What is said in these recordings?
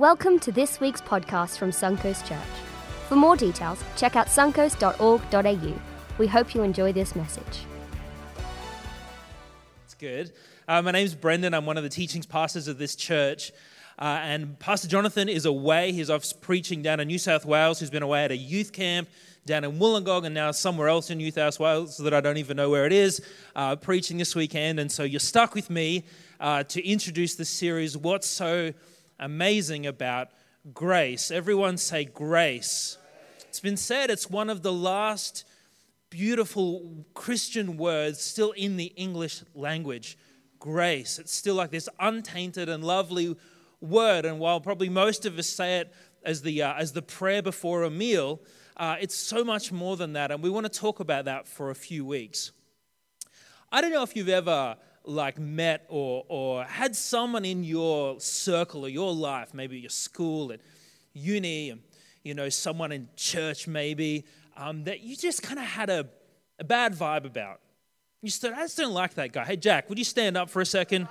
Welcome to this week's podcast from Suncoast Church. For more details, check out suncoast.org.au. We hope you enjoy this message. It's good. Uh, my name's Brendan. I'm one of the teachings pastors of this church. Uh, and Pastor Jonathan is away. He's off preaching down in New South Wales. He's been away at a youth camp down in Wollongong and now somewhere else in New South Wales that I don't even know where it is, uh, preaching this weekend. And so you're stuck with me uh, to introduce the series, What's So amazing about grace. Everyone say grace. It's been said it's one of the last beautiful Christian words still in the English language. Grace. It's still like this untainted and lovely word. And while probably most of us say it as the, uh, as the prayer before a meal, uh, it's so much more than that. And we want to talk about that for a few weeks. I don't know if you've ever like met or, or had someone in your circle or your life, maybe your school at uni, and, you know, someone in church maybe, um, that you just kind of had a, a bad vibe about. You said, I just don't like that guy. Hey, Jack, would you stand up for a second?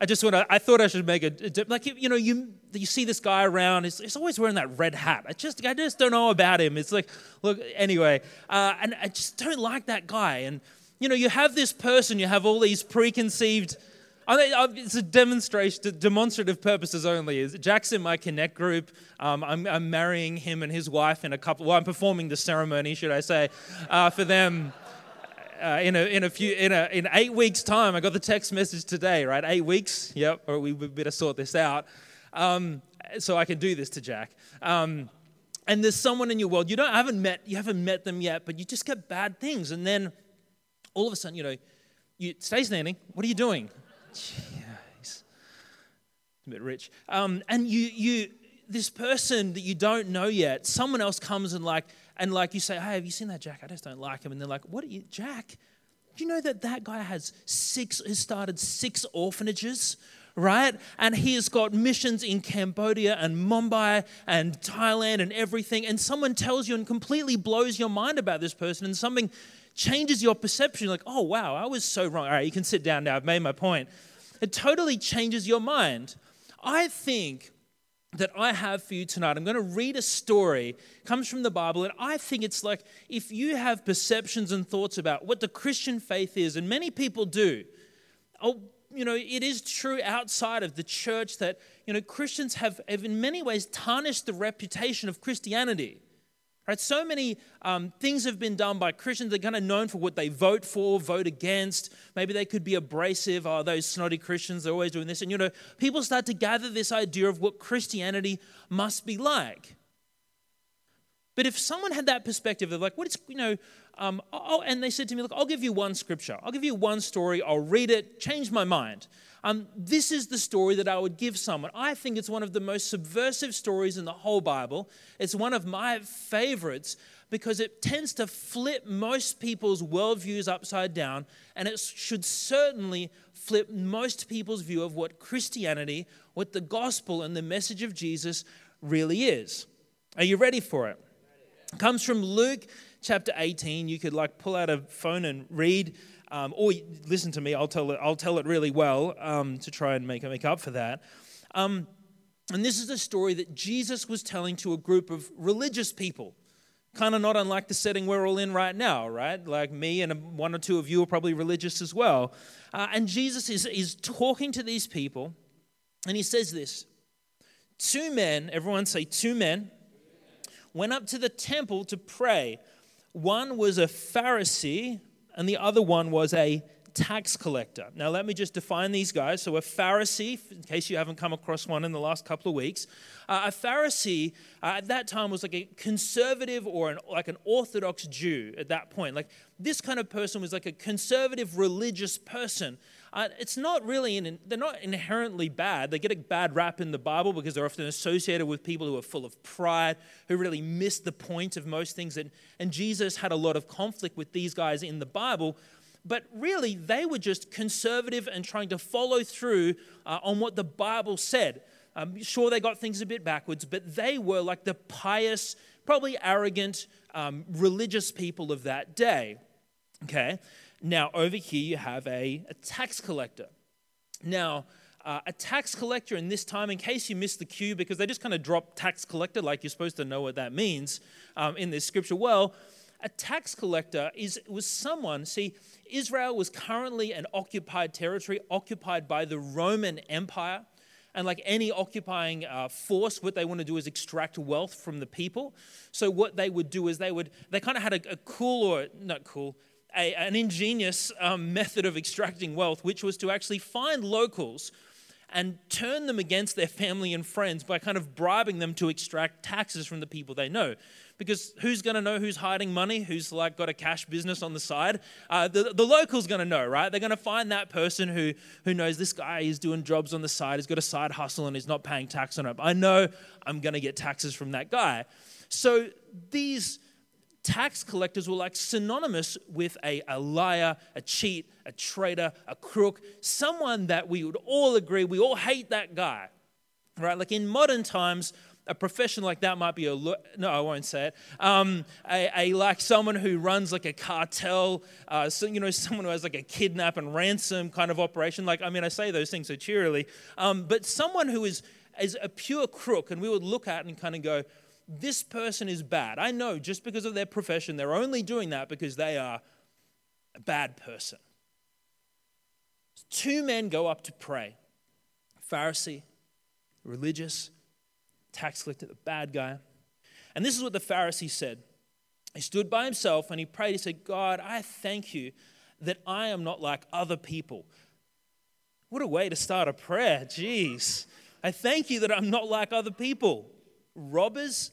I just want to, I thought I should make a, like, you know, you, you see this guy around, he's, he's always wearing that red hat. I just, I just don't know about him. It's like, look, anyway, uh, and I just don't like that guy. And, you know, you have this person, you have all these preconceived, I mean, it's a demonstration, demonstrative purposes only. Jack's in my Connect group. Um, I'm, I'm, marrying him and his wife in a couple, well, I'm performing the ceremony, should I say, uh, for them. Uh, in a in a few in a in eight weeks time, I got the text message today. Right, eight weeks. Yep. Or we better sort this out, um, so I can do this to Jack. Um, and there's someone in your world you don't I haven't met you haven't met them yet, but you just get bad things, and then all of a sudden, you know, you stay standing. What are you doing? Jeez. A bit rich. Um, and you, you, this person that you don't know yet, someone else comes and like, and like you say, hey, have you seen that Jack? I just don't like him. And they're like, what are you, Jack? Do you know that that guy has six, has started six orphanages? right? And he has got missions in Cambodia and Mumbai and Thailand and everything. And someone tells you and completely blows your mind about this person, and something changes your perception. You're like, oh, wow, I was so wrong. All right, you can sit down now. I've made my point. It totally changes your mind. I think that I have for you tonight. I'm going to read a story, it comes from the Bible, and I think it's like if you have perceptions and thoughts about what the Christian faith is, and many people do. Oh, you know, it is true outside of the church that, you know, Christians have, have in many ways tarnished the reputation of Christianity. Right? So many um, things have been done by Christians. They're kind of known for what they vote for, vote against. Maybe they could be abrasive. Oh, those snotty Christians, they're always doing this. And, you know, people start to gather this idea of what Christianity must be like. But if someone had that perspective of like, what is, you know, um, and they said to me, look, I'll give you one scripture. I'll give you one story. I'll read it, change my mind. Um, this is the story that I would give someone. I think it's one of the most subversive stories in the whole Bible. It's one of my favorites because it tends to flip most people's worldviews upside down, and it should certainly flip most people's view of what Christianity, what the gospel, and the message of Jesus really is. Are you ready for it? it comes from Luke chapter 18. You could like pull out a phone and read um, or listen to me, I'll tell it, I'll tell it really well um, to try and make, make up for that. Um, and this is a story that Jesus was telling to a group of religious people. Kind of not unlike the setting we're all in right now, right? Like me and one or two of you are probably religious as well. Uh, and Jesus is, is talking to these people, and he says this Two men, everyone say, two men, went up to the temple to pray. One was a Pharisee and the other one was a tax collector. Now, let me just define these guys. So, a Pharisee, in case you haven't come across one in the last couple of weeks, uh, a Pharisee uh, at that time was like a conservative or an, like an Orthodox Jew at that point. Like this kind of person was like a conservative religious person. Uh, it's not really, in, they're not inherently bad. They get a bad rap in the Bible because they're often associated with people who are full of pride, who really miss the point of most things. And, and Jesus had a lot of conflict with these guys in the Bible. But really, they were just conservative and trying to follow through uh, on what the Bible said. Um, sure, they got things a bit backwards, but they were like the pious, probably arrogant, um, religious people of that day. Okay? Now, over here, you have a, a tax collector. Now, uh, a tax collector in this time, in case you missed the cue, because they just kind of drop tax collector like you're supposed to know what that means um, in this scripture. Well, a tax collector is, was someone, see, Israel was currently an occupied territory, occupied by the Roman Empire. And like any occupying uh, force, what they want to do is extract wealth from the people. So what they would do is they would, they kind of had a, a cool or not cool, a, an ingenious um, method of extracting wealth, which was to actually find locals and turn them against their family and friends by kind of bribing them to extract taxes from the people they know. Because who's going to know who's hiding money, who's like got a cash business on the side? Uh, the, the local's going to know, right? They're going to find that person who, who knows this guy is doing jobs on the side, he's got a side hustle and he's not paying tax on it. I know I'm going to get taxes from that guy. So these tax collectors were like synonymous with a, a liar, a cheat, a traitor, a crook, someone that we would all agree, we all hate that guy, right? Like in modern times, a profession like that might be a no i won't say it um, a, a, like someone who runs like a cartel uh, so you know someone who has like a kidnap and ransom kind of operation like i mean i say those things so cheerily um, but someone who is is a pure crook and we would look at and kind of go this person is bad. I know just because of their profession, they're only doing that because they are a bad person. Two men go up to pray Pharisee, religious, tax collector, the bad guy. And this is what the Pharisee said. He stood by himself and he prayed. He said, God, I thank you that I am not like other people. What a way to start a prayer. Jeez. I thank you that I'm not like other people. Robbers,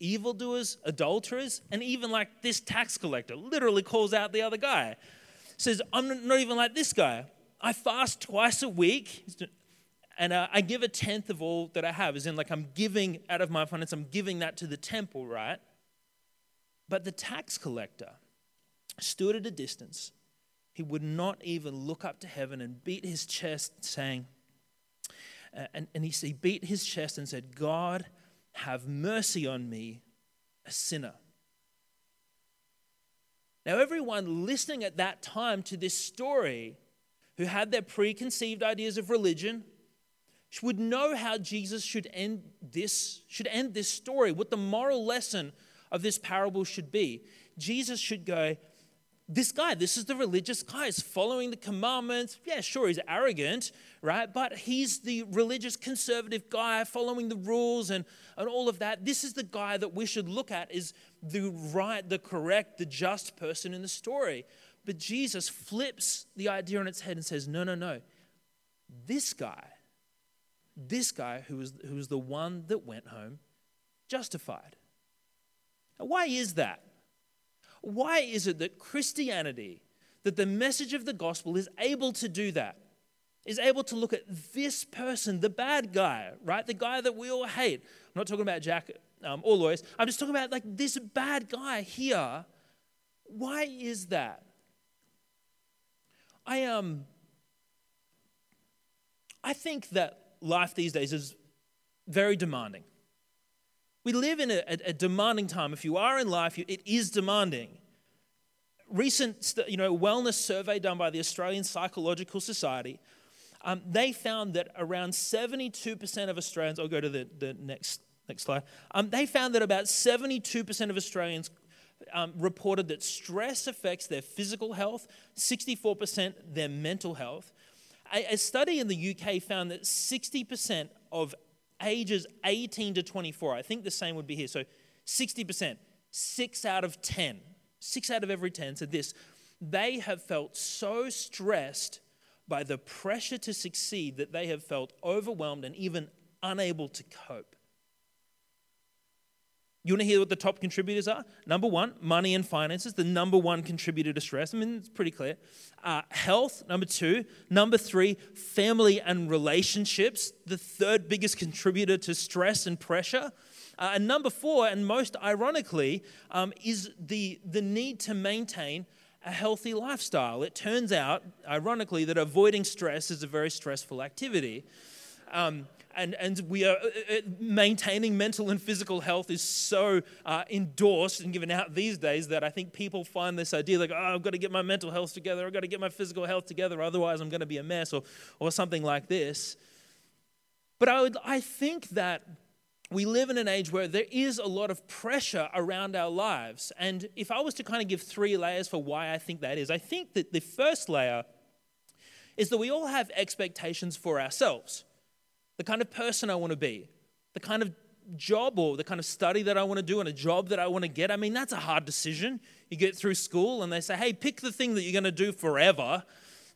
evildoers, adulterers, and even like this tax collector literally calls out the other guy. Says, I'm not even like this guy. I fast twice a week and uh, I give a tenth of all that I have, as in, like, I'm giving out of my finance, I'm giving that to the temple, right? But the tax collector stood at a distance. He would not even look up to heaven and beat his chest, saying, uh, and, and he, he beat his chest and said, God, have mercy on me, a sinner. Now, everyone listening at that time to this story who had their preconceived ideas of religion would know how Jesus should end this, should end this story, what the moral lesson of this parable should be. Jesus should go, this guy, this is the religious guy, is following the commandments. Yeah, sure, he's arrogant, right? But he's the religious conservative guy following the rules and, and all of that. This is the guy that we should look at is the right, the correct, the just person in the story. But Jesus flips the idea on its head and says, no, no, no. This guy, this guy who was, who was the one that went home justified. Now, why is that? Why is it that Christianity, that the message of the gospel is able to do that? Is able to look at this person, the bad guy, right? The guy that we all hate. I'm not talking about Jack um, or Lois. I'm just talking about like this bad guy here. Why is that? I um I think that life these days is very demanding. We live in a, a, demanding time. If you are in life, it is demanding. Recent you know, wellness survey done by the Australian Psychological Society, um, they found that around 72% of Australians, I'll go to the, the next, next slide, um, they found that about 72% of Australians um, reported that stress affects their physical health, 64% their mental health. A, a study in the UK found that 60% of ages 18 to 24, I think the same would be here. So 60%, six out of 10, six out of every 10 said this. They have felt so stressed by the pressure to succeed that they have felt overwhelmed and even unable to cope. You want to hear what the top contributors are? Number one, money and finances, the number one contributor to stress. I mean, it's pretty clear. Uh, health, number two. Number three, family and relationships, the third biggest contributor to stress and pressure. Uh, and number four, and most ironically, um, is the, the need to maintain a healthy lifestyle. It turns out, ironically, that avoiding stress is a very stressful activity. Um, and, and we are uh, uh, maintaining mental and physical health is so uh, endorsed and given out these days that I think people find this idea like, oh, I've got to get my mental health together, I've got to get my physical health together, otherwise I'm going to be a mess, or, or something like this. But I, would, I think that we live in an age where there is a lot of pressure around our lives. And if I was to kind of give three layers for why I think that is, I think that the first layer is that we all have expectations for ourselves. The kind of person I want to be, the kind of job or the kind of study that I want to do and a job that I want to get. I mean, that's a hard decision. You get through school and they say, hey, pick the thing that you're going to do forever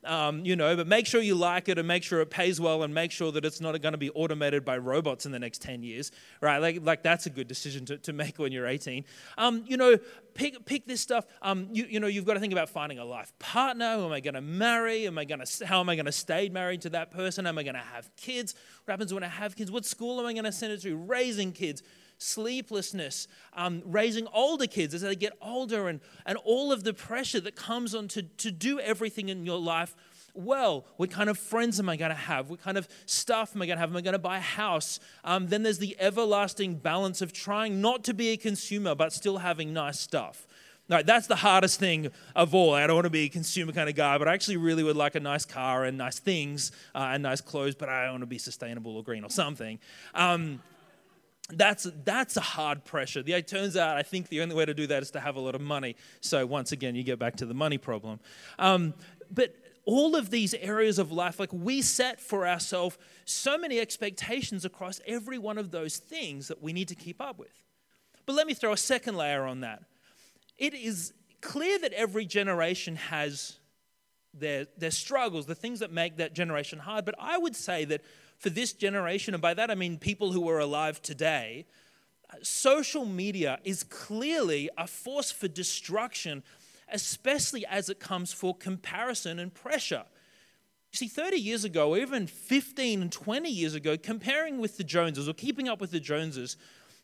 um, you know, but make sure you like it and make sure it pays well and make sure that it's not going to be automated by robots in the next 10 years, right? Like, like that's a good decision to, to make when you're 18. Um, you know, pick, pick this stuff. Um, you, you know, you've got to think about finding a life partner. Who am I going to marry? Am I going to, how am I going to stay married to that person? Am I going to have kids? What happens when I have kids? What school am I going to send it to? Raising kids sleeplessness, um, raising older kids as they get older, and, and all of the pressure that comes on to, to do everything in your life well. What kind of friends am I going to have? What kind of stuff am I going to have? Am I going to buy a house? Um, then there's the everlasting balance of trying not to be a consumer but still having nice stuff. No, that's the hardest thing of all. I don't want to be a consumer kind of guy, but I actually really would like a nice car and nice things uh, and nice clothes, but I want to be sustainable or green or something. Um, that's, that's a hard pressure. The, it turns out, I think the only way to do that is to have a lot of money. So, once again, you get back to the money problem. Um, but all of these areas of life, like we set for ourselves so many expectations across every one of those things that we need to keep up with. But let me throw a second layer on that. It is clear that every generation has their, their struggles, the things that make that generation hard. But I would say that for this generation, and by that I mean people who are alive today, social media is clearly a force for destruction, especially as it comes for comparison and pressure. You see, 30 years ago, even 15 and 20 years ago, comparing with the Joneses or keeping up with the Joneses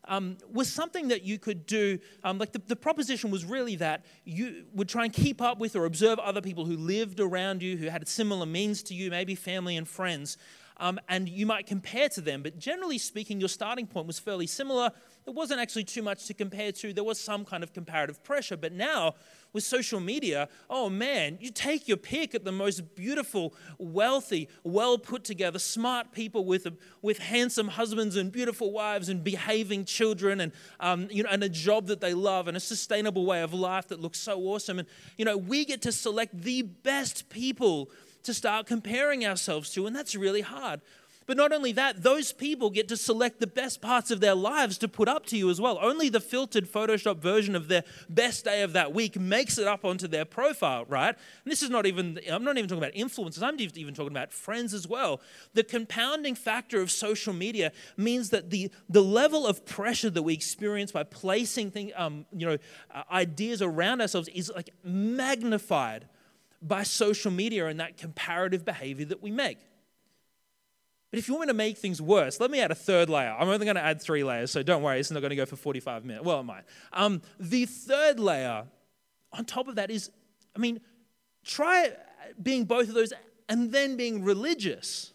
um, was something that you could do. Um, like the, the proposition was really that you would try and keep up with or observe other people who lived around you, who had similar means to you, maybe family and friends um, and you might compare to them. But generally speaking, your starting point was fairly similar. There wasn't actually too much to compare to. There was some kind of comparative pressure. But now, with social media, oh man, you take your pick at the most beautiful, wealthy, well put together, smart people with, with handsome husbands and beautiful wives and behaving children and, um, you know, and a job that they love and a sustainable way of life that looks so awesome. And, you know, we get to select the best people to start comparing ourselves to, and that's really hard. But not only that, those people get to select the best parts of their lives to put up to you as well. Only the filtered Photoshop version of their best day of that week makes it up onto their profile, right? And this is not even, I'm not even talking about influencers, I'm even talking about friends as well. The compounding factor of social media means that the, the level of pressure that we experience by placing thing, um, you know, uh, ideas around ourselves is like magnified by social media and that comparative behavior that we make. But if you want me to make things worse, let me add a third layer. I'm only going to add three layers, so don't worry, it's not going to go for 45 minutes. Well, it might. Um, the third layer on top of that is, I mean, try being both of those and then being religious.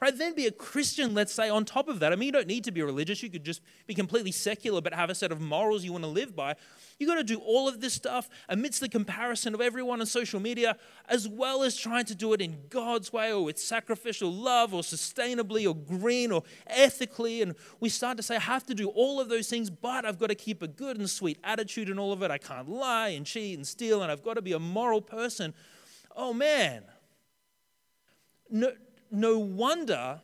Right? Then be a Christian, let's say, on top of that. I mean, you don't need to be religious. You could just be completely secular, but have a set of morals you want to live by. You got to do all of this stuff amidst the comparison of everyone on social media, as well as trying to do it in God's way or with sacrificial love or sustainably or green or ethically. And we start to say, I have to do all of those things, but I've got to keep a good and sweet attitude and all of it. I can't lie and cheat and steal, and I've got to be a moral person. Oh, man. No, no wonder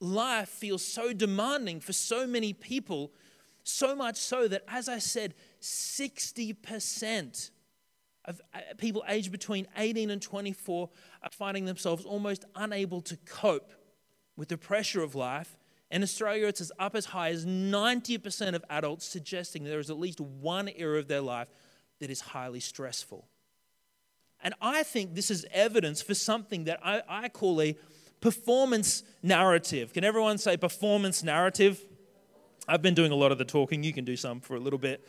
life feels so demanding for so many people so much so that, as I said, 60% of uh, people aged between 18 and 24 are finding themselves almost unable to cope with the pressure of life. In Australia, it's as up as high as 90% of adults suggesting there is at least one area of their life that is highly stressful. And I think this is evidence for something that I, I call a performance narrative. Can everyone say performance narrative? I've been doing a lot of the talking. You can do some for a little bit.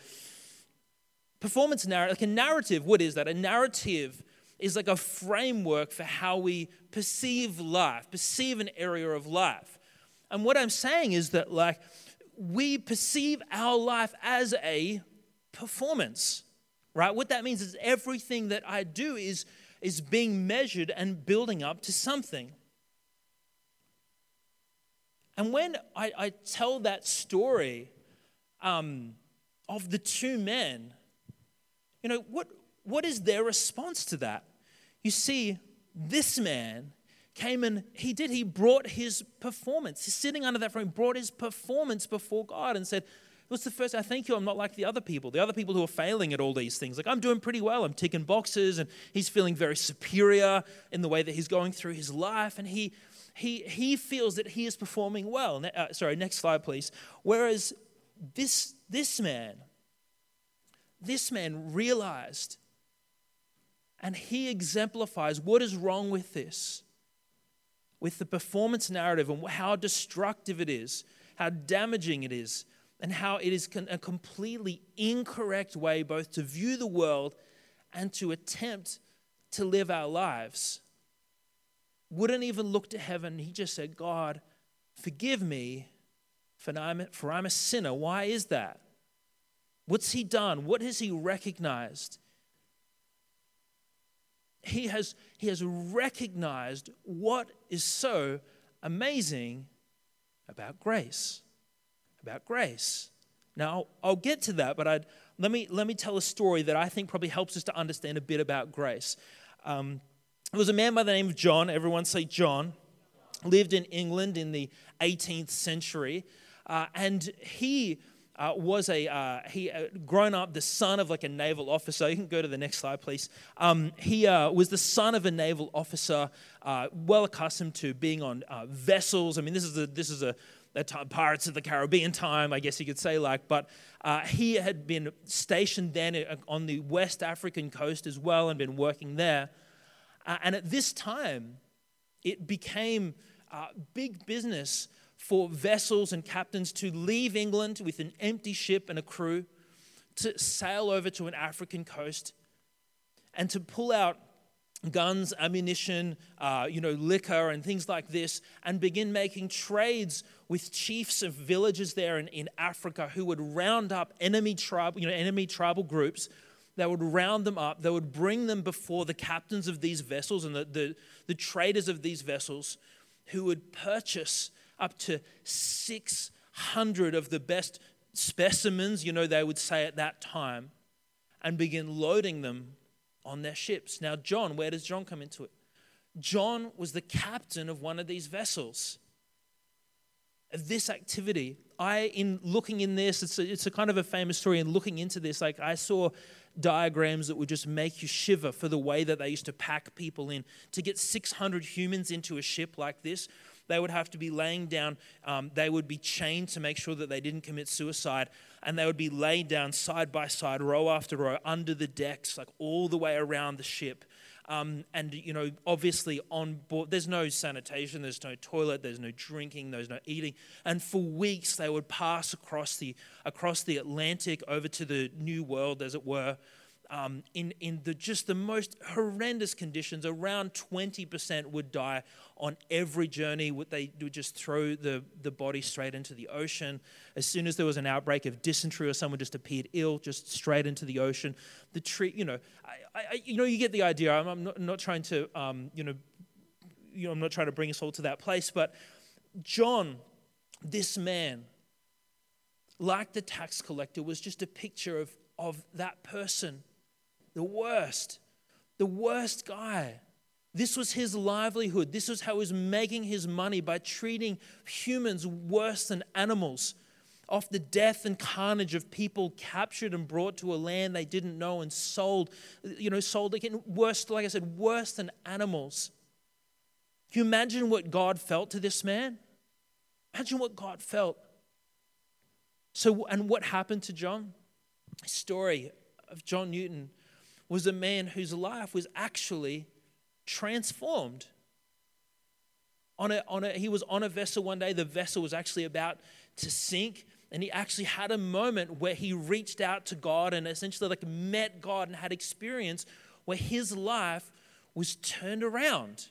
Performance narrative, like a narrative, what is that? A narrative is like a framework for how we perceive life, perceive an area of life. And what I'm saying is that, like, we perceive our life as a performance, right? What that means is everything that I do is, is being measured and building up to something. And when I, I tell that story um, of the two men, you know, what, what is their response to that? You see, this man came and he did, he brought his performance. He's sitting under that frame, brought his performance before God and said, What's the first? I thank you. I'm not like the other people, the other people who are failing at all these things. Like, I'm doing pretty well. I'm ticking boxes, and he's feeling very superior in the way that he's going through his life. And he, he, he feels that he is performing well. Uh, sorry, next slide, please. Whereas this, this man, this man realized and he exemplifies what is wrong with this, with the performance narrative and how destructive it is, how damaging it is, and how it is a completely incorrect way both to view the world and to attempt to live our lives. Wouldn't even look to heaven. He just said, God, forgive me, for I'm, for I'm a sinner. Why is that? What's he done? What has he recognized? he has, he has recognized what is so amazing about grace. About grace. Now, I'll get to that, but I'd, let, me, let me tell a story that I think probably helps us to understand a bit about grace. Um, there was a man by the name of John, everyone say John, lived in England in the 18th century, uh, and he uh, was a uh, he uh, grown up the son of like a naval officer. You can go to the next slide, please. Um, he uh, was the son of a naval officer, uh, well accustomed to being on vessels. I mean, this is a this is a Pirates of the Caribbean time, I guess you could say, like. But uh, he had been stationed then uh, on the West African coast as well, and been working there. Uh, and at this time, it became big business for vessels and captains to leave England with an empty ship and a crew, to sail over to an African coast, and to pull out guns, ammunition, uh, you know, liquor, and things like this, and begin making trades with chiefs of villages there in, in Africa who would round up enemy tribal, you know, enemy tribal groups. They would round them up. They would bring them before the captains of these vessels and the, the, the traders of these vessels, who would purchase up to 600 of the best specimens, you know, they would say at that time, and begin loading them on their ships. Now, John, where does John come into it? John was the captain of one of these vessels. Of this activity, I, in looking in this, it's a, it's a kind of a famous story. And looking into this, like I saw diagrams that would just make you shiver for the way that they used to pack people in. To get 600 humans into a ship like this they would have to be laying down, um, they would be chained to make sure that they didn't commit suicide. And they would be laid down side by side, row after row, under the decks, like all the way around the ship. Um, and you know obviously on board there's no sanitation there's no toilet there's no drinking there's no eating and for weeks they would pass across the across the atlantic over to the new world as it were um, in, in the, just the most horrendous conditions. Around 20% would die on every journey. They would just throw the, the body straight into the ocean. As soon as there was an outbreak of dysentery or someone just appeared ill, just straight into the ocean. The tree, you know, I, I, you know, you get the idea. I'm, I'm not, not, trying to, um, you know, you know, I'm not trying to bring us all to that place, but John, this man, like the tax collector, was just a picture of, of that person the worst, the worst guy. This was his livelihood. This was how he was making his money by treating humans worse than animals. Off the death and carnage of people captured and brought to a land they didn't know and sold, you know, sold again, worse, like I said, worse than animals. Can you imagine what God felt to this man? Imagine what God felt. So, and what happened to John? story of John Newton was a man whose life was actually transformed. On a, on a, he was on a vessel one day, the vessel was actually about to sink, and he actually had a moment where he reached out to God and essentially like met God and had experience where his life was turned around,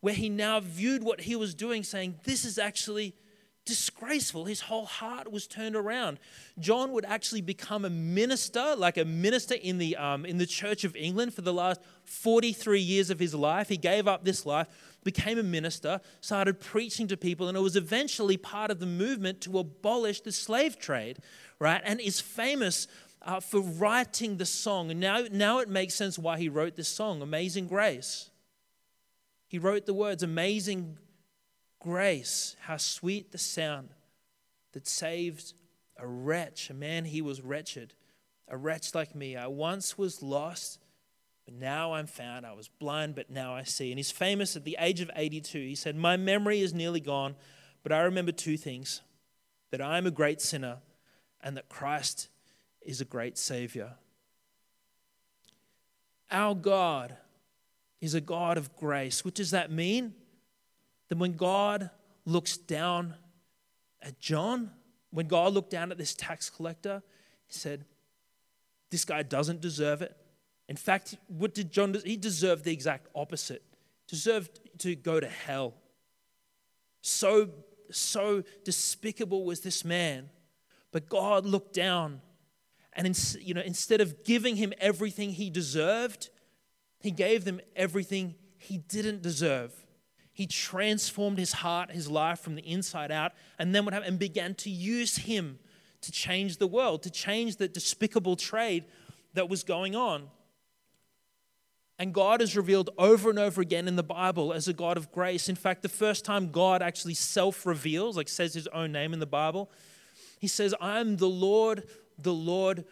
where he now viewed what he was doing, saying, This is actually disgraceful. His whole heart was turned around. John would actually become a minister, like a minister in the, um, in the Church of England for the last 43 years of his life. He gave up this life, became a minister, started preaching to people, and it was eventually part of the movement to abolish the slave trade, right? And is famous uh, for writing the song. And now, now it makes sense why he wrote this song, Amazing Grace. He wrote the words, Amazing grace, how sweet the sound that saved a wretch, a man he was wretched, a wretch like me. I once was lost, but now I'm found. I was blind, but now I see. And he's famous at the age of 82. He said, My memory is nearly gone, but I remember two things that I am a great sinner and that Christ is a great Savior. Our God is a God of grace. What does that mean? That when God looks down at John, when God looked down at this tax collector, he said, This guy doesn't deserve it. In fact, what did John do? He deserved the exact opposite. Deserved to go to hell. So, so despicable was this man. But God looked down and in, you know, instead of giving him everything he deserved, he gave them everything he didn't deserve. He transformed his heart, his life from the inside out, and then what happened? And began to use him to change the world, to change the despicable trade that was going on. And God is revealed over and over again in the Bible as a God of grace. In fact, the first time God actually self reveals, like says his own name in the Bible, he says, I am the Lord, the Lord,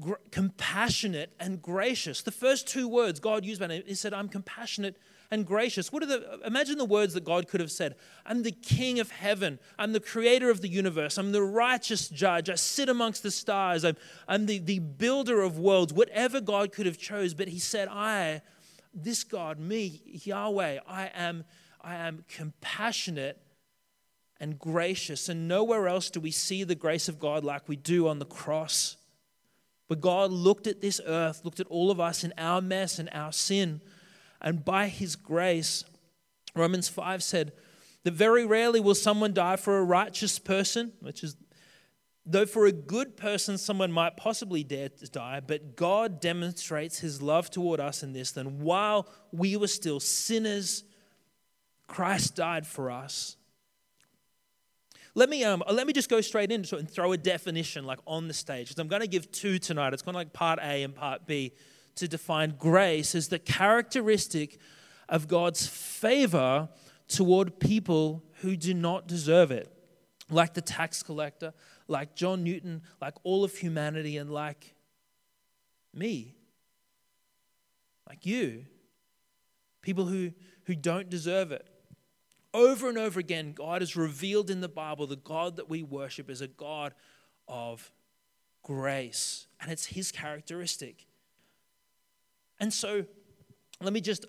gr- compassionate and gracious. The first two words God used by name, he said, I'm compassionate and gracious. What are the imagine the words that God could have said? I'm the king of heaven. I'm the creator of the universe. I'm the righteous judge. I sit amongst the stars. I'm, I'm the, the builder of worlds. Whatever God could have chose, but he said, I, this God, me, Yahweh, I am, I am compassionate and gracious. And nowhere else do we see the grace of God like we do on the cross. But God looked at this earth, looked at all of us in our mess and our sin, and by his grace, Romans 5 said that very rarely will someone die for a righteous person, which is, though for a good person someone might possibly dare to die, but God demonstrates his love toward us in this, that while we were still sinners, Christ died for us. Let me, um, let me just go straight in and throw a definition like on the stage because I'm going to give two tonight. It's kind of like part A and part B to define grace as the characteristic of God's favor toward people who do not deserve it, like the tax collector, like John Newton, like all of humanity, and like me, like you, people who, who don't deserve it. Over and over again, God has revealed in the Bible the God that we worship is a God of grace, and it's His characteristic. And so, let me just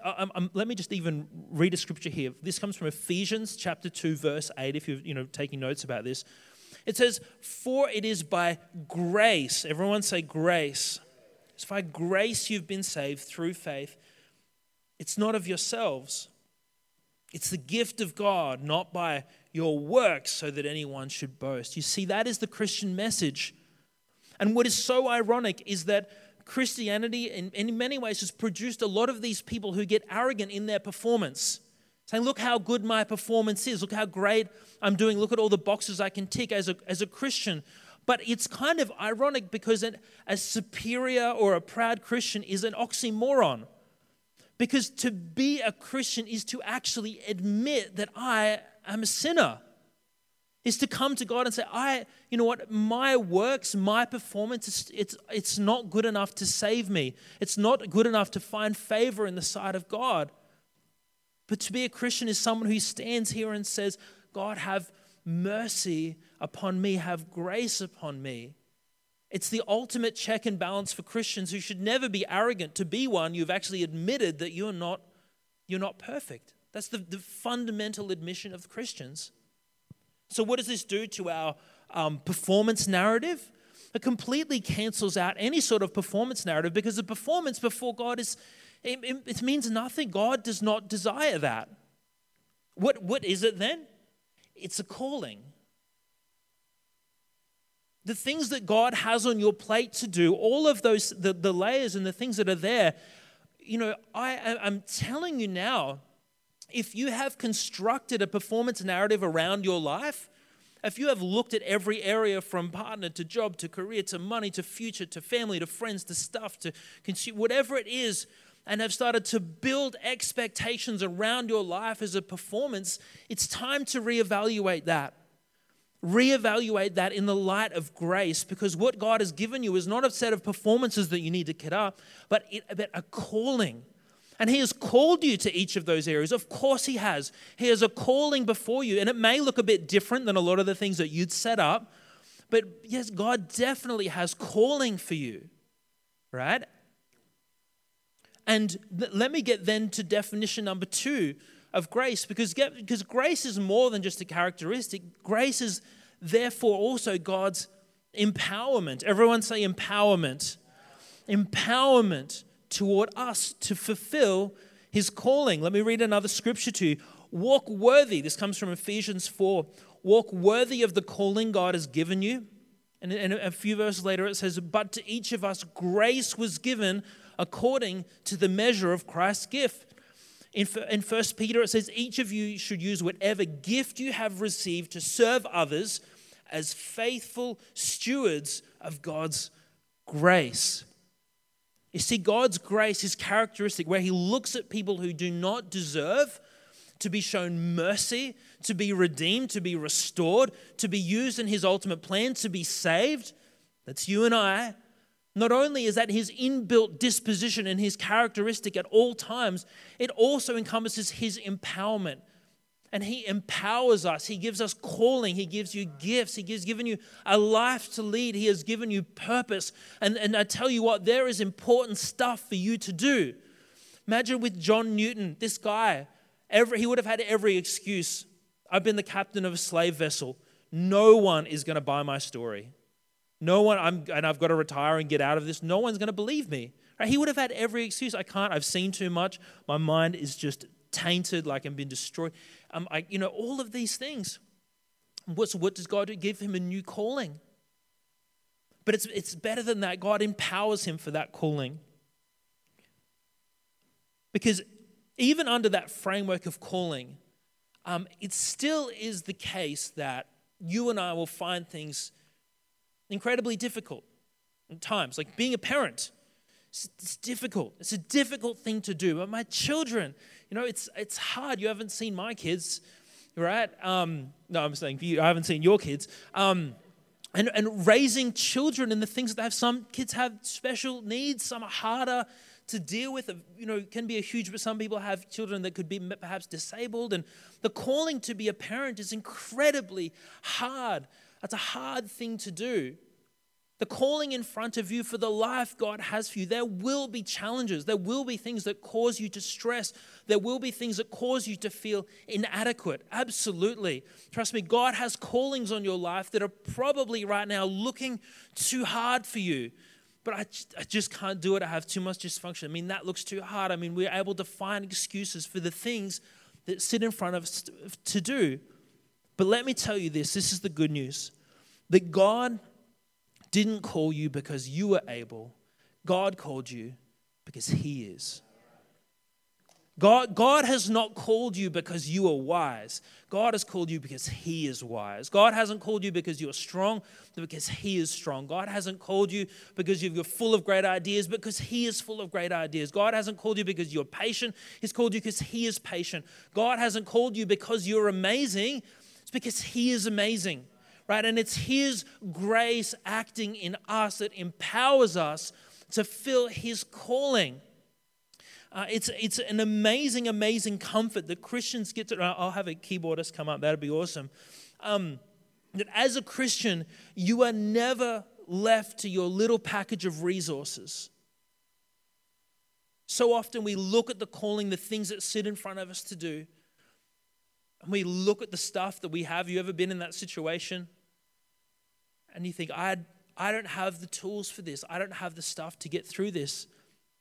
let me just even read a scripture here. This comes from Ephesians chapter two, verse eight. If you're you know taking notes about this, it says, "For it is by grace." Everyone say grace. It's by grace you've been saved through faith. It's not of yourselves. It's the gift of God, not by your works, so that anyone should boast. You see, that is the Christian message. And what is so ironic is that Christianity, in, in many ways, has produced a lot of these people who get arrogant in their performance, saying, Look how good my performance is. Look how great I'm doing. Look at all the boxes I can tick as a, as a Christian. But it's kind of ironic because an, a superior or a proud Christian is an oxymoron. Because to be a Christian is to actually admit that I am a sinner is to come to God and say, I, you know what, my works, my performance, it's, it's, it's not good enough to save me. It's not good enough to find favor in the sight of God. But to be a Christian is someone who stands here and says, God, have mercy upon me, have grace upon me. It's the ultimate check and balance for Christians who should never be arrogant. To be one, you've actually admitted that you're not, you're not perfect. That's the, the fundamental admission of Christians. So, what does this do to our um, performance narrative? It completely cancels out any sort of performance narrative because the performance before God is, it, it, means nothing. God does not desire that. What, what is it then? It's a calling. The things that God has on your plate to do, all of those, the, the layers and the things that are there, you know, I, I'm telling you now, if you have constructed a performance narrative around your life, if you have looked at every area from partner to job to career to money to future to family to friends to stuff to consume, whatever it is, and have started to build expectations around your life as a performance, it's time to reevaluate that. Reevaluate that in the light of grace because what God has given you is not a set of performances that you need to get up, but, it, but a calling. And He has called you to each of those areas. Of course, He has. He has a calling before you. And it may look a bit different than a lot of the things that you'd set up. But yes, God definitely has calling for you, right? And th- let me get then to definition number two of grace, because, get, because grace is more than just a characteristic. Grace is therefore also God's empowerment. Everyone say empowerment. Empowerment toward us to fulfill his calling. Let me read another scripture to you. Walk worthy. This comes from Ephesians 4. Walk worthy of the calling God has given you. And, a few verses later it says, But to each of us grace was given according to the measure of Christ's gift. In, in 1 Peter, it says, Each of you should use whatever gift you have received to serve others as faithful stewards of God's grace. You see, God's grace is characteristic where He looks at people who do not deserve to be shown mercy, to be redeemed, to be restored, to be used in His ultimate plan, to be saved. That's you and I. Not only is that his inbuilt disposition and his characteristic at all times, it also encompasses his empowerment. And he empowers us. He gives us calling. He gives you gifts. He gives given you a life to lead. He has given you purpose. And, and I tell you what, there is important stuff for you to do. Imagine with John Newton, this guy, every, he would have had every excuse. I've been the captain of a slave vessel. No one is going to buy my story. No one, I'm, and I've got to retire and get out of this. No one's going to believe me. Right? He would have had every excuse. I can't. I've seen too much. My mind is just tainted, like I'm being destroyed. Um, I, you know, all of these things. What's, what does God do? Give him a new calling. But it's, it's better than that. God empowers him for that calling. Because even under that framework of calling, um, it still is the case that you and I will find things incredibly difficult at times. Like being a parent, it's, difficult. It's a difficult thing to do. But my children, you know, it's it's hard. You haven't seen my kids, right? Um, no, I'm saying for you, I haven't seen your kids. Um, and, and raising children and the things that they have. Some kids have special needs. Some are harder to deal with. You know, can be a huge. But some people have children that could be perhaps disabled, and the calling to be a parent is incredibly hard. That's a hard thing to do. The calling in front of you for the life God has for you, there will be challenges. There will be things that cause you to stress. There will be things that cause you to feel inadequate. Absolutely. Trust me, God has callings on your life that are probably right now looking too hard for you. But I, I just can't do it. I have too much dysfunction. I mean, that looks too hard. I mean, we're able to find excuses for the things that sit in front of us to do. But let me tell you this this is the good news that God didn't call you because you were able, God called you because He is. God, God has not called you because you are wise. God has called you because He is wise. God hasn't called you because you're strong, but because He is strong. God hasn't called you because you're full of great ideas, because He is full of great ideas. God hasn't called you because you're patient. He's called you because He is patient. God hasn't called you because you're amazing. It's because He is amazing, right? And it's His grace acting in us that empowers us to fill His calling. Uh, it's, it's an amazing, amazing comfort that Christians get to. I'll have a keyboardist come up, that'd be awesome. Um, that as a Christian, you are never left to your little package of resources. So often we look at the calling, the things that sit in front of us to do, and we look at the stuff that we have. You ever been in that situation? And you think, I, I don't have the tools for this. I don't have the stuff to get through this.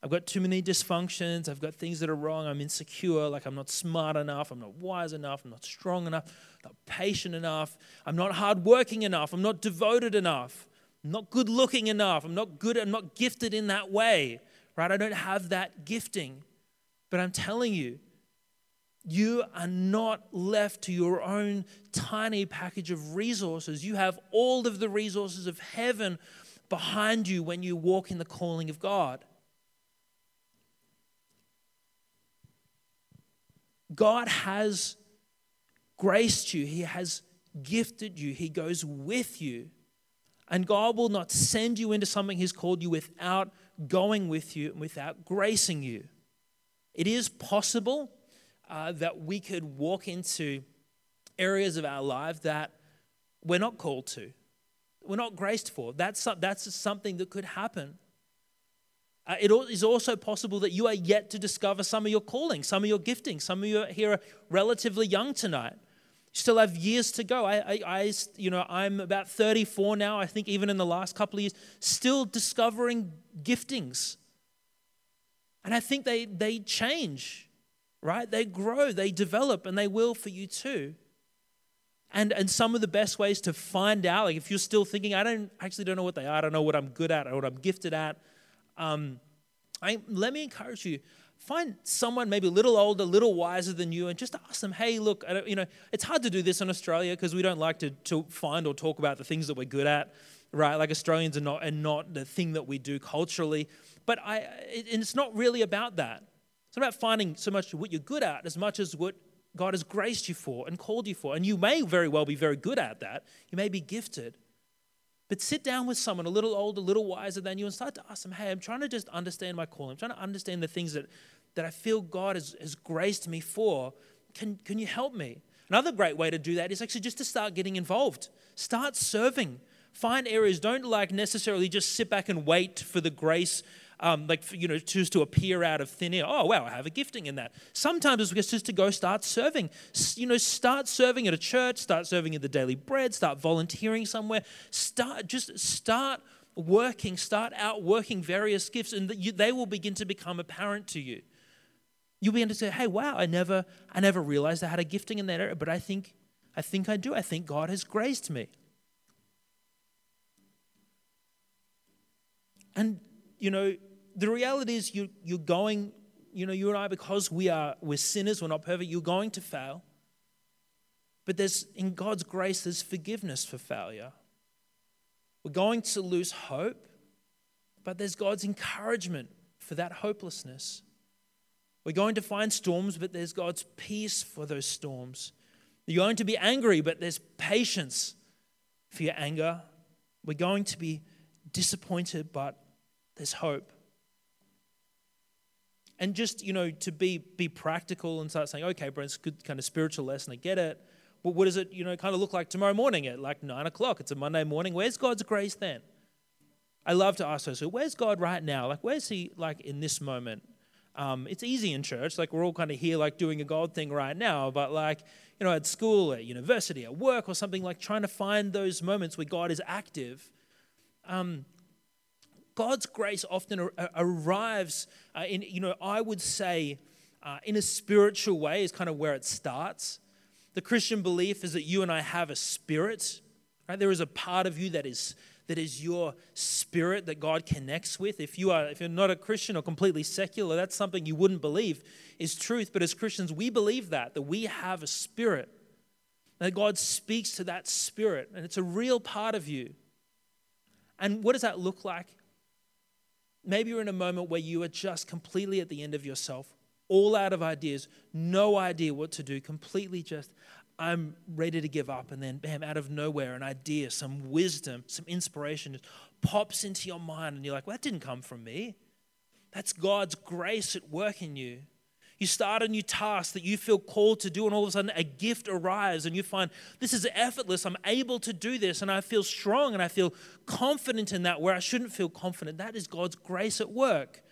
I've got too many dysfunctions. I've got things that are wrong. I'm insecure. Like I'm not smart enough. I'm not wise enough. I'm not strong enough. I'm not patient enough. I'm not hardworking enough. I'm not devoted enough. I'm not good looking enough. I'm not good. I'm not gifted in that way. Right? I don't have that gifting. But I'm telling you, you are not left to your own tiny package of resources. You have all of the resources of heaven behind you when you walk in the calling of God. God has graced you, He has gifted you, He goes with you. And God will not send you into something He's called you without going with you and without gracing you. It is possible uh, that we could walk into areas of our life that we're not called to, we're not graced for. That's, that's something that could happen. Uh, it is also possible that you are yet to discover some of your calling, some of your gifting. Some of you here are relatively young tonight. You still have years to go. I, I, I, you know, I'm about 34 now. I think even in the last couple of years, still discovering giftings. And I think they, they change, right? They grow, they develop, and they will for you too. And, and some of the best ways to find out, like if you're still thinking, I don't actually don't know what they are, I don't know what I'm good at or what I'm gifted at, um, I, let me encourage you find someone maybe a little older, a little wiser than you, and just ask them, hey, look, you know, it's hard to do this in Australia because we don't like to, to find or talk about the things that we're good at, right? Like Australians are not, and not the thing that we do culturally. But I, it, it's not really about that. It's not about finding so much what you're good at as much as what God has graced you for and called you for. And you may very well be very good at that. You may be gifted. But sit down with someone a little older, a little wiser than you, and start to ask them, hey, I'm trying to just understand my calling. I'm trying to understand the things that, that I feel God has, has graced me for. Can, can you help me? Another great way to do that is actually just to start getting involved. Start serving. Find areas. Don't like necessarily just sit back and wait for the grace um, like, you know, choose to appear out of thin air. Oh, wow, I have a gifting in that. Sometimes it's just to go start serving. You know, start serving at a church, start serving at the daily bread, start volunteering somewhere. Start, just start working, start out working various gifts, and they will begin to become apparent to you. You'll be able to say, hey, wow, I never, I never realized I had a gifting in that area, but I think, I think I do. I think God has graced me. And, you know, the reality is you, you're going, you know, you and I, because we are, we're sinners, we're not perfect, you're going to fail. But there's, in God's grace, there's forgiveness for failure. We're going to lose hope, but there's God's encouragement for that hopelessness. We're going to find storms, but there's God's peace for those storms. You're going to be angry, but there's patience for your anger. We're going to be disappointed, but there's hope and just you know to be be practical and start saying okay Brent, it's a good kind of spiritual lesson i get it but what does it you know kind of look like tomorrow morning at like nine o'clock? It's a monday morning. Where's god's grace then? I love to ask those so where's god right now? Like where's he like in this moment? Um, it's easy in church like we're all kind of here like doing a god thing right now but like you know at school at university at work or something like trying to find those moments where god is active um, God's grace often arrives uh, in, you know, I would say uh, in a spiritual way is kind of where it starts. The Christian belief is that you and I have a spirit, right? There is a part of you that is that is your spirit that God connects with. If you are if you're not a Christian or completely secular, that's something you wouldn't believe is truth. But as Christians, we believe that that we have a spirit. That God speaks to that spirit, and it's a real part of you. And what does that look like? Maybe you're in a moment where you are just completely at the end of yourself, all out of ideas, no idea what to do, completely just, I'm ready to give up. And then, bam, out of nowhere, an idea, some wisdom, some inspiration just pops into your mind. And you're like, well, that didn't come from me. That's God's grace at work in you. You start a new task that you feel called to do, and all of a sudden a gift arrives, and you find this is effortless. I'm able to do this, and I feel strong and I feel confident in that where I shouldn't feel confident. That is God's grace at work.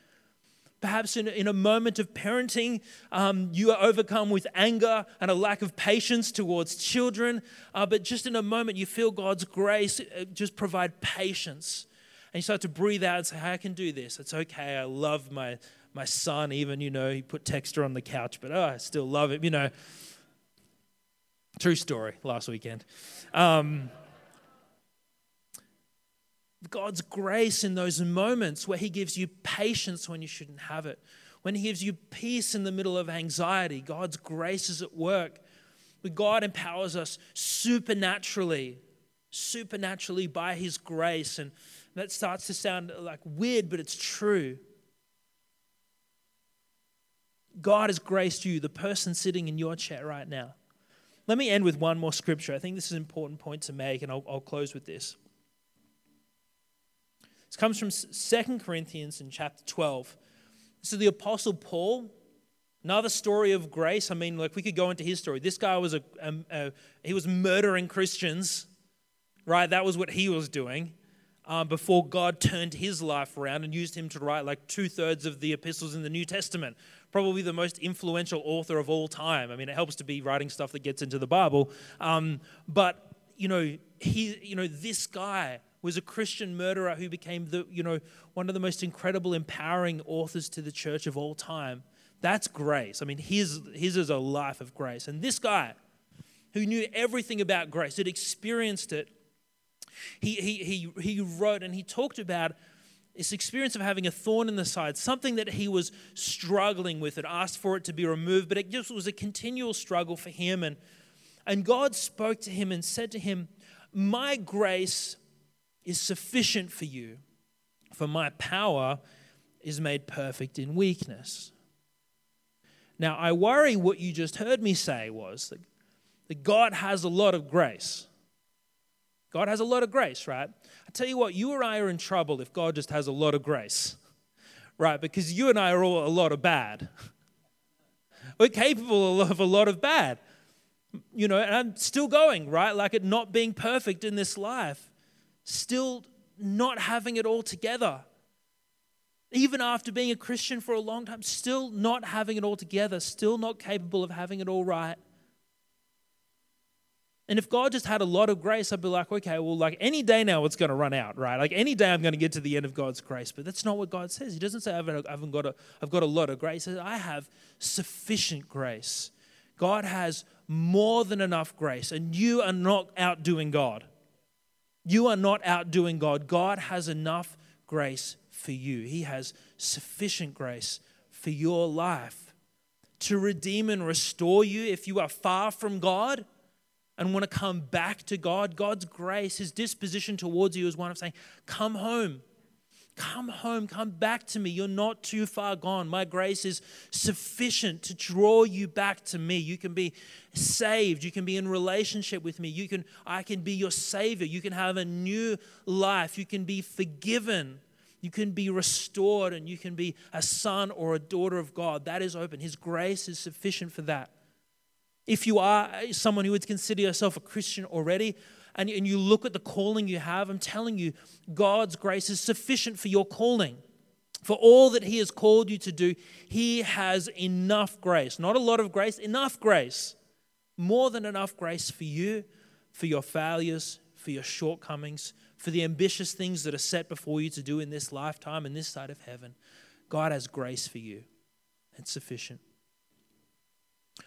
Perhaps in, in a moment of parenting, um, you are overcome with anger and a lack of patience towards children, uh, but just in a moment, you feel God's grace uh, just provide patience And you start to breathe out and say, I can do this. It's okay. I love my, my son, even, you know, he put Texta on the couch, but oh, I still love him, you know. True story last weekend. Um, God's grace in those moments where He gives you patience when you shouldn't have it, when He gives you peace in the middle of anxiety, God's grace is at work. But God empowers us supernaturally, supernaturally by His grace. And that starts to sound like weird, but it's true. God has graced you, the person sitting in your chair right now. Let me end with one more scripture. I think this is an important point to make, and I'll, I'll close with this. This comes from 2 Corinthians in chapter 12. This is the Apostle Paul. Another story of grace. I mean, like we could go into his story. This guy was a, a, a he was murdering Christians, right? That was what he was doing um, before God turned his life around and used him to write like two thirds of the epistles in the New Testament. Probably the most influential author of all time. I mean, it helps to be writing stuff that gets into the Bible, um, but you know, he, you know, this guy was a Christian murderer who became the, you know, one of the most incredible, empowering authors to the church of all time. That's grace. I mean, his, his is a life of grace. And this guy, who knew everything about grace, had experienced it, he, he, he, he wrote and he talked about this experience of having a thorn in the side, something that he was struggling with, and asked for it to be removed, but it just was a continual struggle for him. And, and God spoke to him and said to him, My grace is sufficient for you, for my power is made perfect in weakness. Now, I worry what you just heard me say was that, that God has a lot of grace. God has a lot of grace, right? I tell you what, you or I are in trouble if God just has a lot of grace, right? Because you and I are all a lot of bad. We're capable of a lot of bad, you know, and I'm still going, right? Like it not being perfect in this life still not having it all together. Even after being a Christian for a long time, still not having it all together, still not capable of having it all right. And if God just had a lot of grace, I'd be like, okay, well, like any day now it's going to run out, right? Like any day I'm going to get to the end of God's grace. But that's not what God says. He doesn't say, I haven't got a, I've got a lot of grace. He says, I have sufficient grace. God has more than enough grace, and you are not outdoing God. You are not outdoing God. God has enough grace for you, He has sufficient grace for your life to redeem and restore you if you are far from God and want to come back to God. God's grace, His disposition towards you is one of saying, Come home. Come home, come back to me. You're not too far gone. My grace is sufficient to draw you back to me. You can be saved. You can be in relationship with me. You can I can be your savior. You can have a new life. You can be forgiven. You can be restored and you can be a son or a daughter of God. That is open. His grace is sufficient for that. If you are someone who would consider yourself a Christian already, and, and you look at the calling you have, I'm telling you, God's grace is sufficient for your calling. For all that He has called you to do, He has enough grace. Not a lot of grace, enough grace. More than enough grace for you, for your failures, for your shortcomings, for the ambitious things that are set before you to do in this lifetime and this side of heaven. God has grace for you. It's sufficient.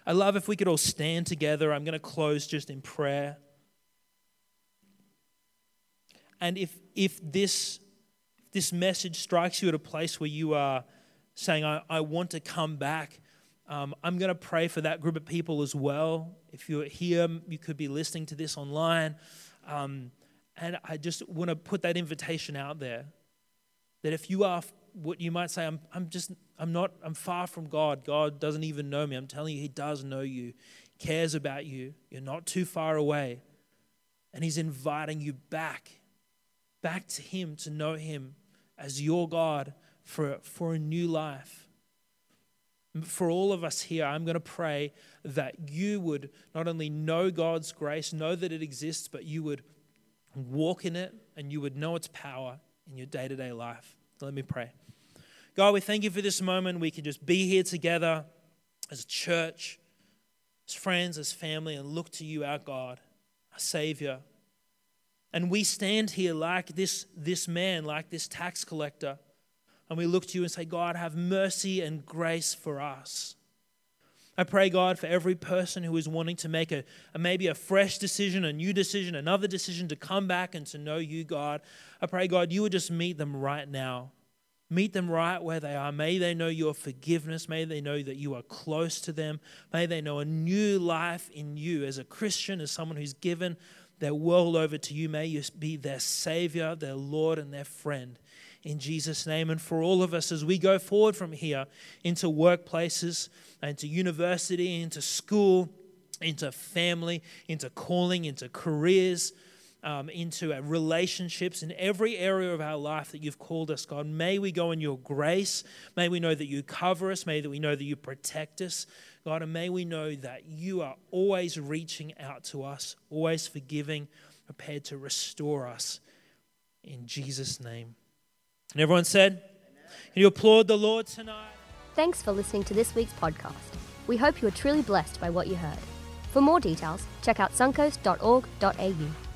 I love if we could all stand together. I'm going to close just in prayer. And if, if this, this message strikes you at a place where you are saying, I, I want to come back, um, I'm going to pray for that group of people as well. If you're here, you could be listening to this online. Um, and I just want to put that invitation out there that if you are what you might say, I'm, I'm just, I'm not, I'm far from God. God doesn't even know me. I'm telling you, He does know you, cares about you. You're not too far away. And He's inviting you back back to Him, to know Him as your God for, for a new life. For all of us here, I'm going to pray that you would not only know God's grace, know that it exists, but you would walk in it and you would know its power in your day to day life. Let me pray. God, we thank you for this moment. We can just be here together as a church, as friends, as family, and look to you, our God, our Savior And we stand here like this, this man, like this tax collector, and we look to you and say, God, have mercy and grace for us. I pray, God, for every person who is wanting to make a, a, maybe a fresh decision, a new decision, another decision to come back and to know you, God. I pray, God, you would just meet them right now. Meet them right where they are. May they know your forgiveness. May they know that you are close to them. May they know a new life in you as a Christian, as someone who's given their world over to you. May you be their Savior, their Lord, and their friend. In Jesus' name. And for all of us as we go forward from here into workplaces, into university, into school, into family, into calling, into careers um, into uh, relationships in every area of our life that you've called us, God. May we go in your grace. May we know that you cover us. May that we know that you protect us, God. And may we know that you are always reaching out to us, always forgiving, prepared to restore us. In Jesus' name. And everyone said. Can you applaud the Lord tonight? Thanks for listening to this week's podcast. We hope you are truly blessed by what you heard. For more details, check out suncoast.org.au.